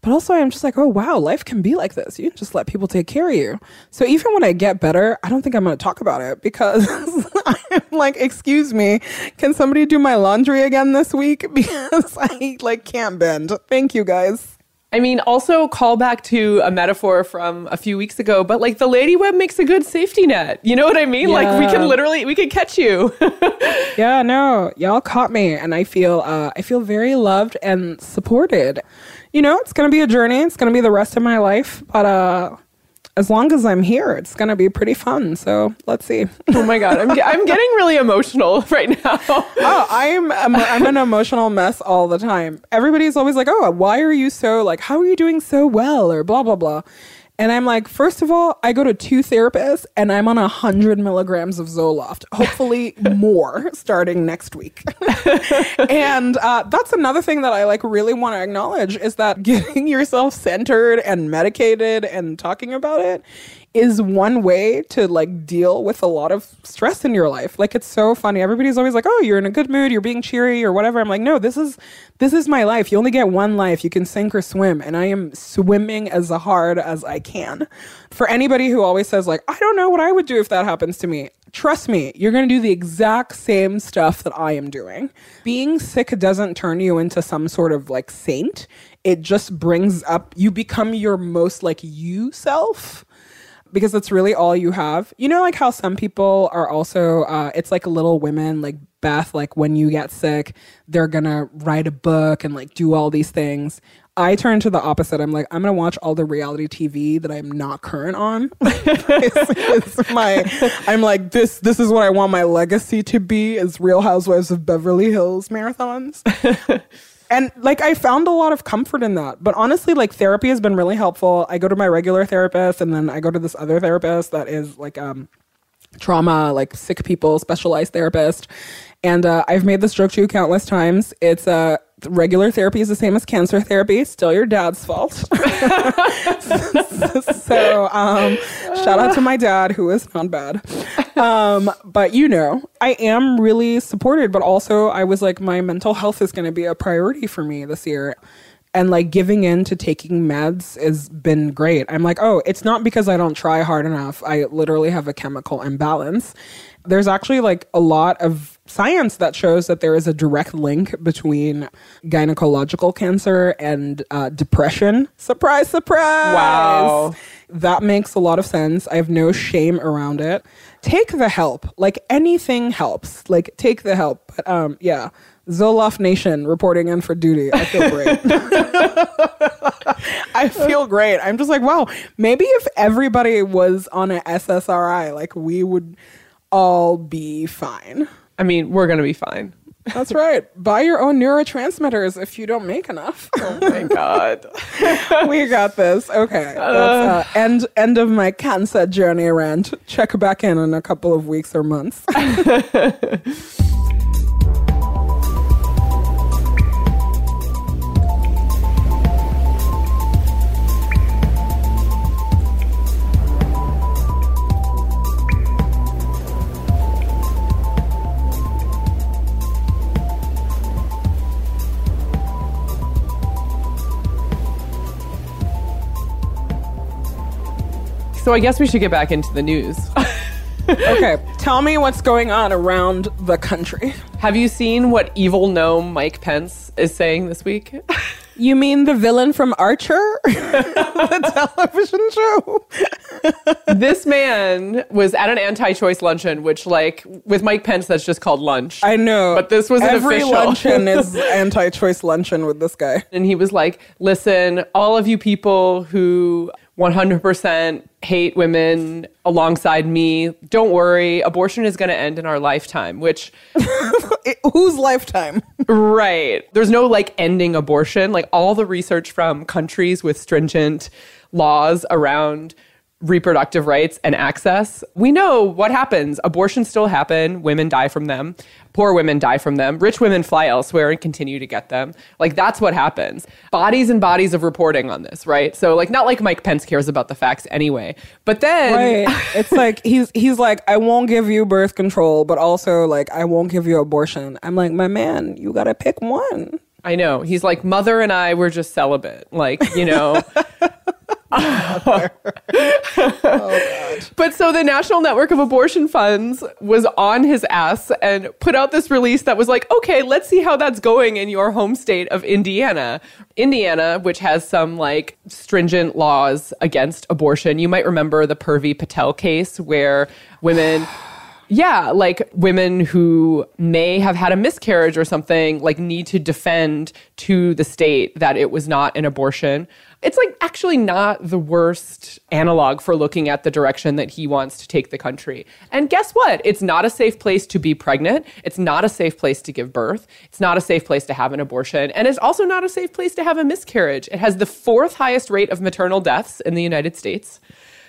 But also, I'm just like, oh, wow, life can be like this. You can just let people take care of you. So, even when I get better, I don't think I'm going to talk about it because I'm like, excuse me, can somebody do my laundry again this week? Because I like can't bend. Thank you guys. I mean, also call back to a metaphor from a few weeks ago, but like the lady web makes a good safety net. You know what I mean? Like we can literally we can catch you. Yeah, no, y'all caught me, and I feel uh, I feel very loved and supported. You know, it's gonna be a journey. It's gonna be the rest of my life, but uh, as long as I'm here, it's gonna be pretty fun. So let's see. oh my god, I'm ge- I'm getting really emotional right now. oh, I'm I'm, I'm an emotional mess all the time. Everybody's always like, "Oh, why are you so like? How are you doing so well?" or blah blah blah. And I'm like, first of all, I go to two therapists, and I'm on a hundred milligrams of Zoloft. Hopefully, more starting next week. and uh, that's another thing that I like really want to acknowledge is that getting yourself centered and medicated and talking about it is one way to like deal with a lot of stress in your life. Like it's so funny. Everybody's always like, "Oh, you're in a good mood, you're being cheery or whatever." I'm like, "No, this is this is my life. You only get one life. You can sink or swim, and I am swimming as hard as I can." For anybody who always says like, "I don't know what I would do if that happens to me." Trust me, you're going to do the exact same stuff that I am doing. Being sick doesn't turn you into some sort of like saint. It just brings up you become your most like you self because it's really all you have. You know, like how some people are also, uh, it's like little women, like Beth, like when you get sick, they're gonna write a book and like do all these things. I turn to the opposite. I'm like, I'm gonna watch all the reality TV that I'm not current on. it's, it's my, I'm like, this, this is what I want my legacy to be is Real Housewives of Beverly Hills marathons. And like I found a lot of comfort in that. But honestly, like therapy has been really helpful. I go to my regular therapist and then I go to this other therapist that is like um trauma, like sick people specialized therapist. And uh, I've made this joke to you countless times. It's uh, regular therapy is the same as cancer therapy. Still your dad's fault. so um, shout out to my dad, who is not bad. Um, but you know, I am really supported. But also, I was like, my mental health is going to be a priority for me this year. And like giving in to taking meds has been great. I'm like, oh, it's not because I don't try hard enough. I literally have a chemical imbalance. There's actually like a lot of science that shows that there is a direct link between gynecological cancer and uh, depression. Surprise, surprise. Wow. That makes a lot of sense. I have no shame around it. Take the help. Like anything helps. Like take the help. But um, yeah. Zoloft Nation reporting in for duty. I feel great. I feel great. I'm just like, wow, maybe if everybody was on an SSRI, like we would all be fine. I mean, we're going to be fine. That's right. Buy your own neurotransmitters if you don't make enough. Oh my God. we got this. Okay. That's, uh, end end of my cancer journey rant. Check back in in a couple of weeks or months. so I guess we should get back into the news. okay. Tell me what's going on around the country. Have you seen what evil gnome Mike Pence is saying this week? You mean the villain from Archer? the television show? this man was at an anti-choice luncheon, which, like, with Mike Pence, that's just called lunch. I know. But this was an Every official. luncheon is anti choice luncheon with this guy. and he was like, "Listen, all of you people who 100% hate women alongside me, don't worry, abortion is going to end in our lifetime." Which, It- whose lifetime? right, there's no like ending abortion. Like all the research from countries with stringent laws around reproductive rights and access, we know what happens. Abortions still happen. Women die from them. Poor women die from them. Rich women fly elsewhere and continue to get them. Like that's what happens. Bodies and bodies of reporting on this, right? So like not like Mike Pence cares about the facts anyway. But then Right. it's like he's he's like, I won't give you birth control, but also like I won't give you abortion. I'm like, my man, you gotta pick one. I know. He's like, Mother and I were just celibate. Like, you know. Oh, but so the National Network of Abortion Funds was on his ass and put out this release that was like, okay, let's see how that's going in your home state of Indiana. Indiana, which has some like stringent laws against abortion. You might remember the Purvi Patel case where women yeah, like women who may have had a miscarriage or something, like need to defend to the state that it was not an abortion. It's like actually not the worst analog for looking at the direction that he wants to take the country. And guess what? It's not a safe place to be pregnant. It's not a safe place to give birth. It's not a safe place to have an abortion. And it's also not a safe place to have a miscarriage. It has the fourth highest rate of maternal deaths in the United States.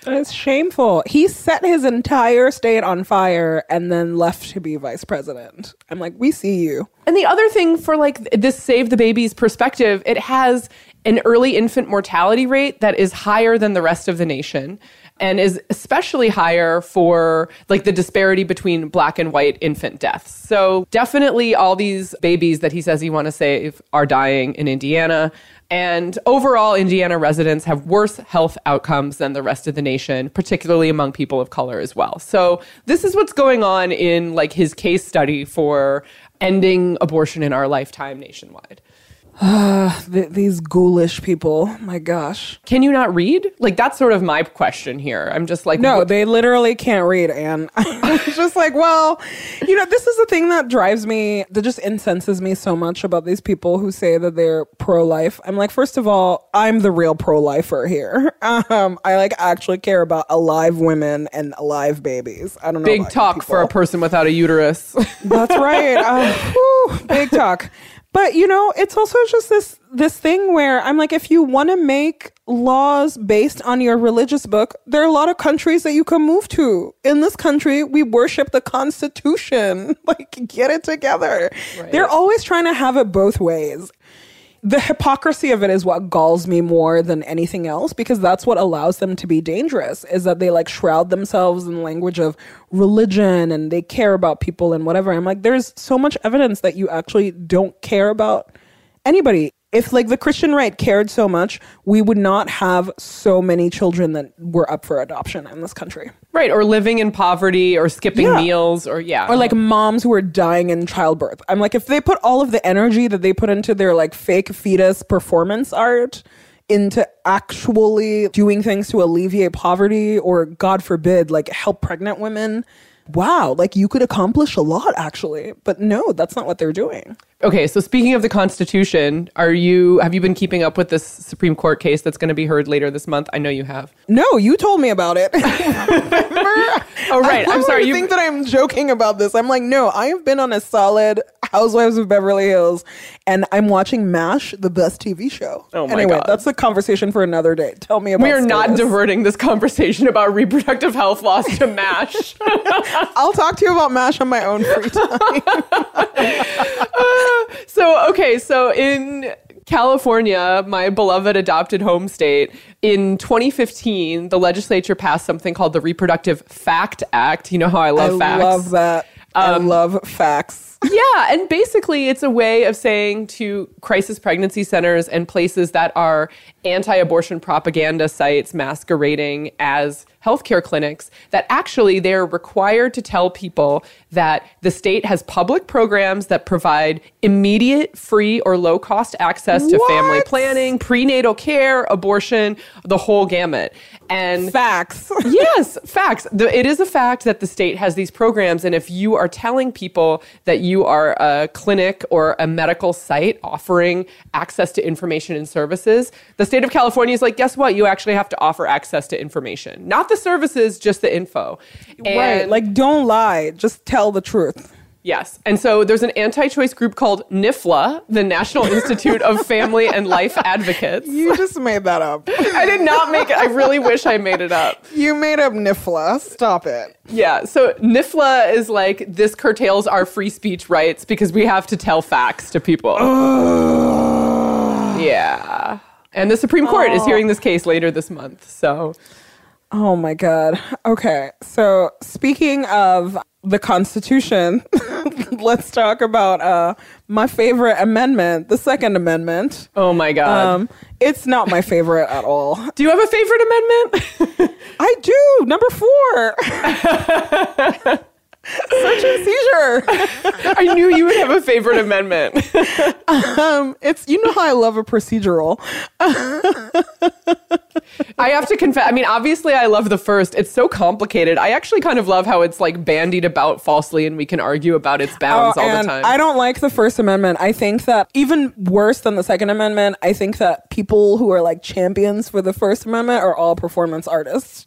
It's shameful. He set his entire state on fire and then left to be vice president. I'm like, we see you. And the other thing for like this save the babies perspective, it has an early infant mortality rate that is higher than the rest of the nation and is especially higher for like the disparity between black and white infant deaths. So definitely all these babies that he says he want to save are dying in Indiana. And overall, Indiana residents have worse health outcomes than the rest of the nation, particularly among people of color as well. So this is what's going on in like his case study for ending abortion in our lifetime nationwide. Th- these ghoulish people. My gosh. Can you not read? Like that's sort of my question here. I'm just like No, what- they literally can't read. And I'm just like, well, you know, this is the thing that drives me, that just incenses me so much about these people who say that they're pro life. I'm like, first of all, I'm the real pro lifer here. Um, I like actually care about alive women and alive babies. I don't know. big talk for a person without a uterus. That's right. Um, whew, big talk. But you know, it's also just this this thing where I'm like, if you want to make laws based on your religious book, there are a lot of countries that you can move to. In this country, we worship the Constitution. Like, get it together. They're always trying to have it both ways the hypocrisy of it is what galls me more than anything else because that's what allows them to be dangerous is that they like shroud themselves in the language of religion and they care about people and whatever. I'm like there's so much evidence that you actually don't care about anybody If like the Christian right cared so much, we would not have so many children that were up for adoption in this country. Right, or living in poverty or skipping Yeah. meals or yeah. Or like moms who are dying in childbirth. I'm like, if they put all of the energy that they put into their like fake fetus performance art into actually doing things to alleviate poverty or God forbid, like help pregnant women, wow, like you could accomplish a lot actually. But no, that's not what they're doing. Okay, so speaking of the Constitution, are you have you been keeping up with this Supreme Court case that's going to be heard later this month? I know you have. No, you told me about it. Oh right, I I'm sorry. You You think that I'm joking about this? I'm like, no, I have been on a solid Housewives of Beverly Hills, and I'm watching MASH, the best TV show. Oh my anyway, God. that's a conversation for another day. Tell me about. we are not diverting this conversation about reproductive health laws to MASH. I'll talk to you about MASH on my own free time. So okay, so in California, my beloved adopted home state, in 2015, the legislature passed something called the Reproductive Fact Act. You know how I I love facts. I love that. I Um, love facts. Yeah, and basically it's a way of saying to crisis pregnancy centers and places that are anti-abortion propaganda sites masquerading as healthcare clinics that actually they're required to tell people that the state has public programs that provide immediate free or low cost access to family planning, prenatal care, abortion, the whole gamut. And Facts. yes, facts. The, it is a fact that the state has these programs, and if you are telling people that you are a clinic or a medical site offering access to information and services, the state of California is like, guess what? You actually have to offer access to information, not the services, just the info. right. Like, don't lie. Just tell the truth. Yes. And so there's an anti choice group called NIFLA, the National Institute of Family and Life Advocates. You just made that up. I did not make it. I really wish I made it up. You made up NIFLA. Stop it. Yeah. So NIFLA is like, this curtails our free speech rights because we have to tell facts to people. yeah. And the Supreme Court is oh. hearing this case later this month. So, Oh my God. Okay. So, speaking of the Constitution, let's talk about uh, my favorite amendment, the Second Amendment. oh my God. Um, it's not my favorite at all. Do you have a favorite amendment? I do. Number four. Search a seizure. I knew you would have a favorite amendment. Um, it's you know how I love a procedural. I have to confess. I mean, obviously, I love the first. It's so complicated. I actually kind of love how it's like bandied about falsely, and we can argue about its bounds all the Oh, time. I don't like the First Amendment. I think that even worse than the Second Amendment, I think that people who are like champions for the First Amendment are all performance artists.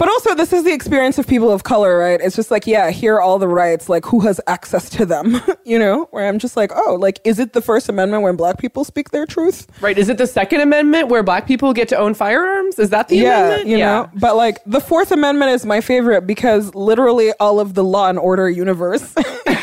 But also, this is the experience of people of color, right? It's just like, yeah, here are all the rights. Like, who has access to them? you know, where I'm just like, oh, like, is it the First Amendment when black people speak their truth? right? Is it the Second Amendment where black people get to own firearms? Is that the yeah, amendment? you know. But like, the Fourth Amendment is my favorite because literally all of the law and order universe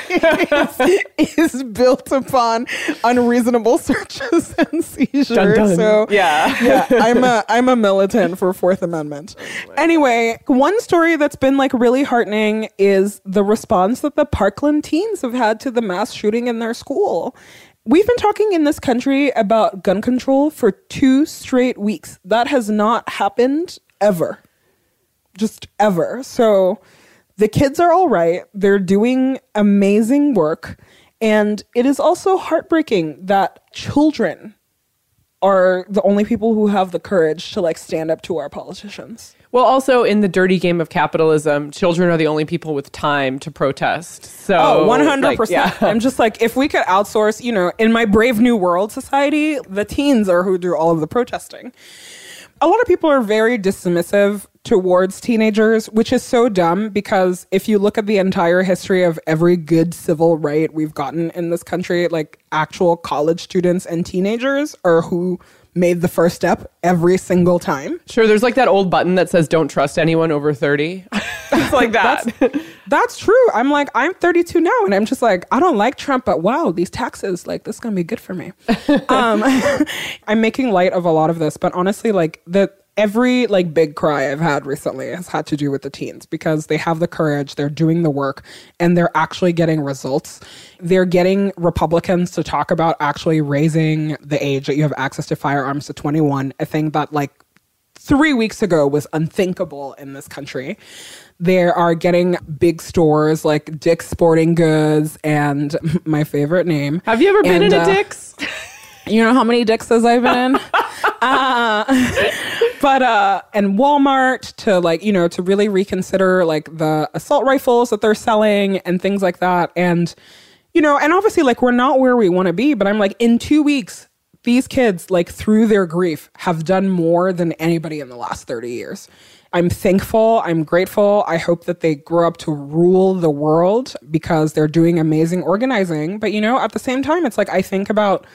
is, is built upon unreasonable searches and seizures. Dun, dun. So Yeah. yeah, I'm a I'm a militant for Fourth Amendment. Anyway, one story that's been like really heartening is the response that the Parkland teens have had to the mass shooting in their school. We've been talking in this country about gun control for two straight weeks. That has not happened ever. Just ever. So the kids are all right. They're doing amazing work. And it is also heartbreaking that children are the only people who have the courage to like stand up to our politicians. Well, also in the dirty game of capitalism, children are the only people with time to protest. So, Oh, 100%. like, yeah. I'm just like, if we could outsource, you know, in my Brave New World society, the teens are who do all of the protesting. A lot of people are very dismissive towards teenagers, which is so dumb because if you look at the entire history of every good civil right we've gotten in this country, like actual college students and teenagers are who made the first step every single time. Sure, there's like that old button that says "Don't trust anyone over 30. it's like that. That's true. I'm like, I'm 32 now, and I'm just like, I don't like Trump, but wow, these taxes, like, this is gonna be good for me. um, I'm making light of a lot of this, but honestly, like, the every like big cry I've had recently has had to do with the teens because they have the courage, they're doing the work, and they're actually getting results. They're getting Republicans to talk about actually raising the age that you have access to firearms to 21, a thing that like three weeks ago was unthinkable in this country. They are getting big stores like Dick's Sporting Goods and my favorite name. Have you ever been And, in a uh, Dick's? You know how many Dixes I've been in? uh, but uh and Walmart to like, you know, to really reconsider like the assault rifles that they're selling and things like that. And you know, and obviously like we're not where we want to be, but I'm like in 2 weeks these kids like through their grief have done more than anybody in the last 30 years. I'm thankful, I'm grateful. I hope that they grow up to rule the world because they're doing amazing organizing, but you know, at the same time it's like I think about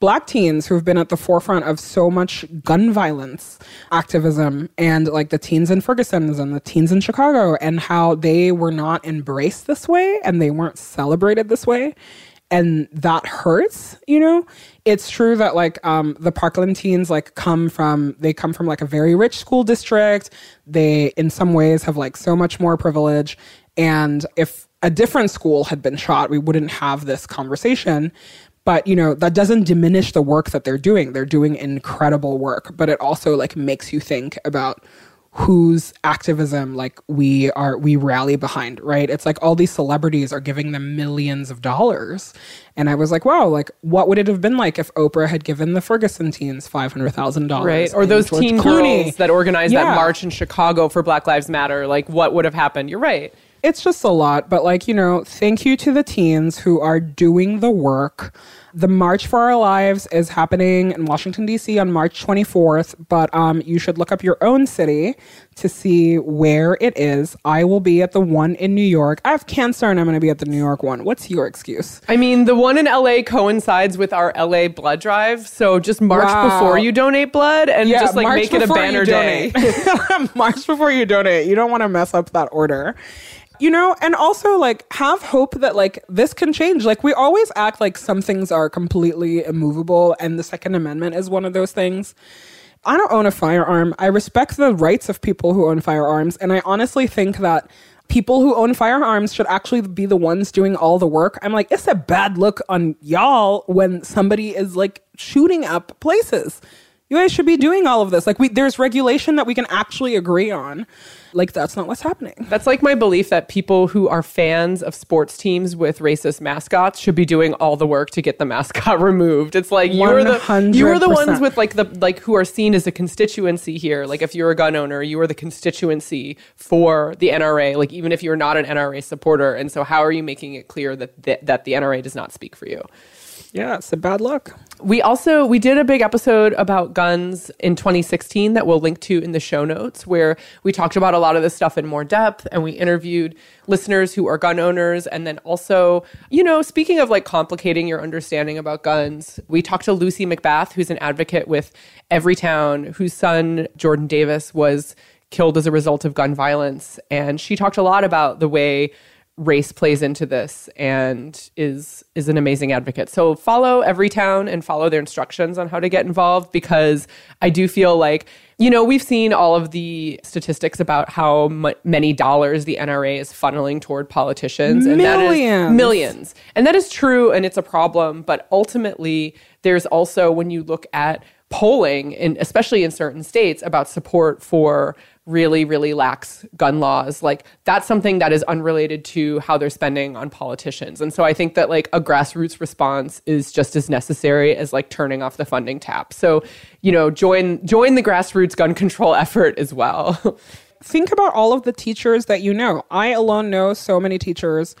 black teens who've been at the forefront of so much gun violence activism and like the teens in Ferguson's and the teens in Chicago and how they were not embraced this way and they weren't celebrated this way and that hurts you know? It's true that like um the parkland teens like come from they come from like a very rich school district. They in some ways have like so much more privilege. And if a different school had been shot we wouldn't have this conversation but you know that doesn't diminish the work that they're doing they're doing incredible work but it also like makes you think about whose activism like we are we rally behind right it's like all these celebrities are giving them millions of dollars and i was like wow like what would it have been like if oprah had given the ferguson teens $500000 Right. Or those George teen Clooney- girls that organized Yeah. that march in Chicago for Black Lives Matter. Like, what would have happened? You're right. it's just a lot but like you know thank you to the teens who are doing the work the march for our lives is happening in washington d.c on march 24th but um, you should look up your own city to see where it is i will be at the one in new york i have cancer and i'm going to be at the new york one what's your excuse I mean, the one in LA coincides with our LA blood drive. So just march Wow. before you donate blood and just like make it a banner day. donate. March before you donate. You don't want to mess up that order. You know, and also like have hope that like this can change. Like we always act like some things are completely immovable and the Second Amendment is one of those things. I don't own a firearm. I respect the rights of people who own firearms and I honestly think that people who own firearms should actually be the ones doing all the work. I'm like, it's a bad look on y'all when somebody is like shooting up places. You guys should be doing all of this. Like we there's regulation that we can actually agree on. Like that's not what's happening. That's like my belief that people who are fans of sports teams with racist mascots should be doing all the work to get the mascot removed. It's like you're the you are the ones with like the like who are seen as a constituency here. Like if you're a gun owner, you are the constituency for the NRA. Like even if you're not an NRA supporter, and so how are you making it clear that th- that the NRA does not speak for you? Yeah, it's a bad luck. We also we did a big episode about guns in 2016 that we'll link to in the show notes where we talked about a lot of this stuff in more depth and we interviewed listeners who are gun owners and then also, you know, speaking of like complicating your understanding about guns, we talked to Lucy McBath who's an advocate with Everytown whose son Jordan Davis was killed as a result of gun violence and she talked a lot about the way race plays into this and is is an amazing advocate. So follow Everytown and follow their instructions on how to get involved because I do feel like you know we've seen all of the statistics about how mu- many dollars the NRA is funneling toward politicians and that is Millions. millions. And that is true and it's a problem, but ultimately there's also when you look at polling in especially in certain states about support for really really lax gun laws like that's something that is unrelated to how they're spending on politicians and so i think that like a grassroots response is just as necessary as like turning off the funding tap so you know join join the grassroots gun control effort as well Think about all of the teachers that you know. I alone know so many teachers.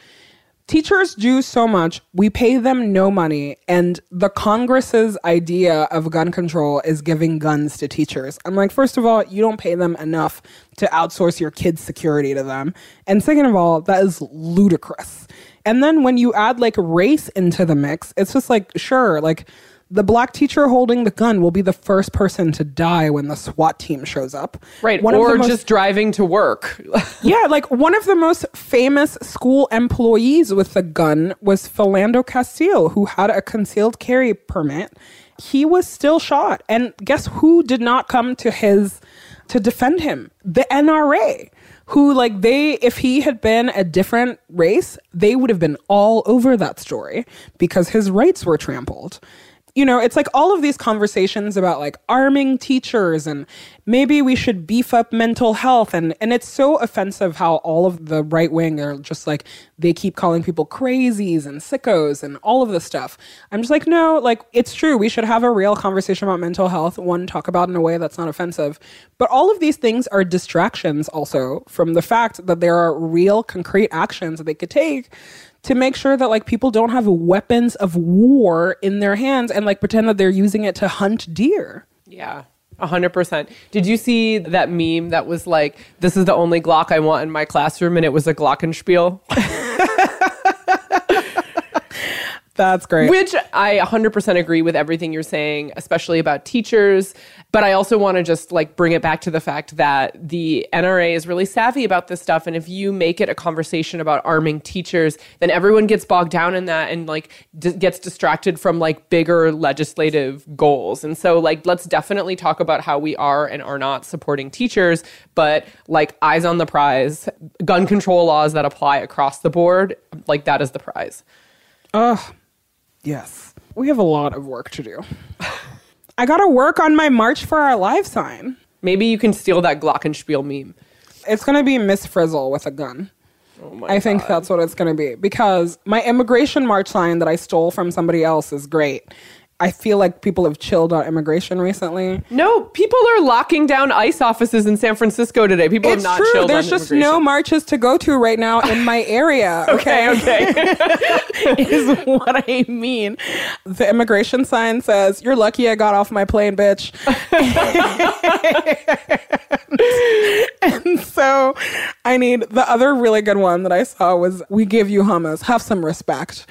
Teachers do so much. We pay them no money. And the Congress's idea of gun control is giving guns to teachers. I'm like, first of all, you don't pay them enough to outsource your kids' security to them. And second of all, that is ludicrous. And then when you add like race into the mix, it's just like, sure, like the black teacher holding the gun will be the first person to die when the SWAT team shows up. right One or most- just driving to work yeah, like one of the most famous school employees with a gun was Philando Castile, who had a concealed carry permit. He was still shot. And guess who did not come to his to defend him. The NRA, who like they if he had been a different race, they would have been all over that story because his rights were trampled you know, it's like all of these conversations about like arming teachers and maybe we should beef up mental health and and it's so offensive how all of the right wing are just like they keep calling people crazies and sickos and all of this stuff. I'm just like, no, like it's true. We should have a real conversation about mental health, one talk about in a way that's not offensive. But all of these things are distractions also from the fact that there are real concrete actions that they could take to make sure that like people don't have weapons of war in their hands and like pretend that they're using it to hunt deer. Yeah. A hundred percent. Did you see that meme that was like, "This is the only Glock I want in my classroom," and it was a Glockenspiel? That's great. Which I 100% agree with everything you're saying, especially about teachers. But I also want to just like bring it back to the fact that the NRA is really savvy about this stuff. And if you make it a conversation about arming teachers, then everyone gets bogged down in that and like d- gets distracted from like bigger legislative goals. And so, like, let's definitely talk about how we are and are not supporting teachers, but like eyes on the prize, gun control laws that apply across the board, like, that is the prize. Ugh. Yes. We have a lot of work to do. I got to work on my March for Our Lives sign. Maybe you can steal that Glockenspiel meme. It's going to be Miss Frizzle with a gun. Oh my I think that's what it's going to be because my immigration march sign that I stole from somebody else is great. I feel like people have chilled on immigration recently. No, people are locking down ICE offices in San Francisco today. People It's have not true. chilled There's just no marches to go to right now in my area. Okay, okay. is what I mean. The immigration sign says, You're lucky I got off my plane, bitch. and so I need the other really good one that I saw was We give you hummus. Have some respect.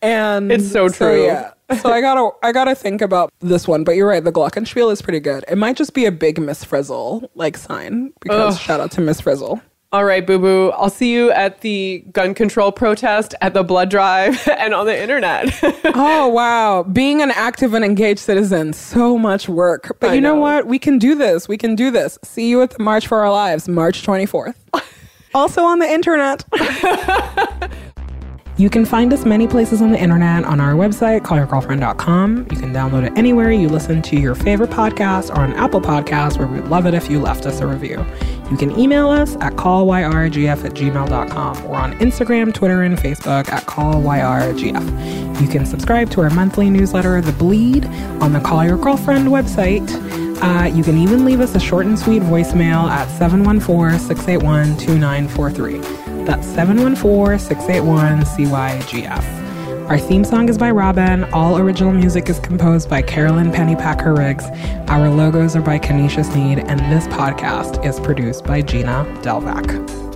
And It's so true. yeah. So I gotta I gotta think about this one, but you're right, the Glockenspiel is pretty good. It might just be a big Miss Frizzle like sign because Ugh. shout out to Miss Frizzle. All right, boo boo. I'll see you at the gun control protest, at the blood drive, and on the internet. oh wow being an active and engaged citizen so much work but I you know. know. what we can do this we can do this see you at the march for our lives march 24th also on the internet You can find us many places on the internet on our website, callyourgirlfriend.com. You can download it anywhere you listen to your favorite podcast or on Apple Podcasts, where we'd love it if you left us a review. You can email us at callyrgf at gmail.com or on Instagram, Twitter, and Facebook at callyrgf. You can subscribe to our monthly newsletter, The Bleed, on the Call Your Girlfriend website. Uh, you can even leave us a short and sweet voicemail at 714 681 2943. That's 714 681 CYGF. Our theme song is by Robyn. All original music is composed by Carolyn Pennypacker Riggs. Our logos are by Kanisha Sneed, and this podcast is produced by Gina Delvac.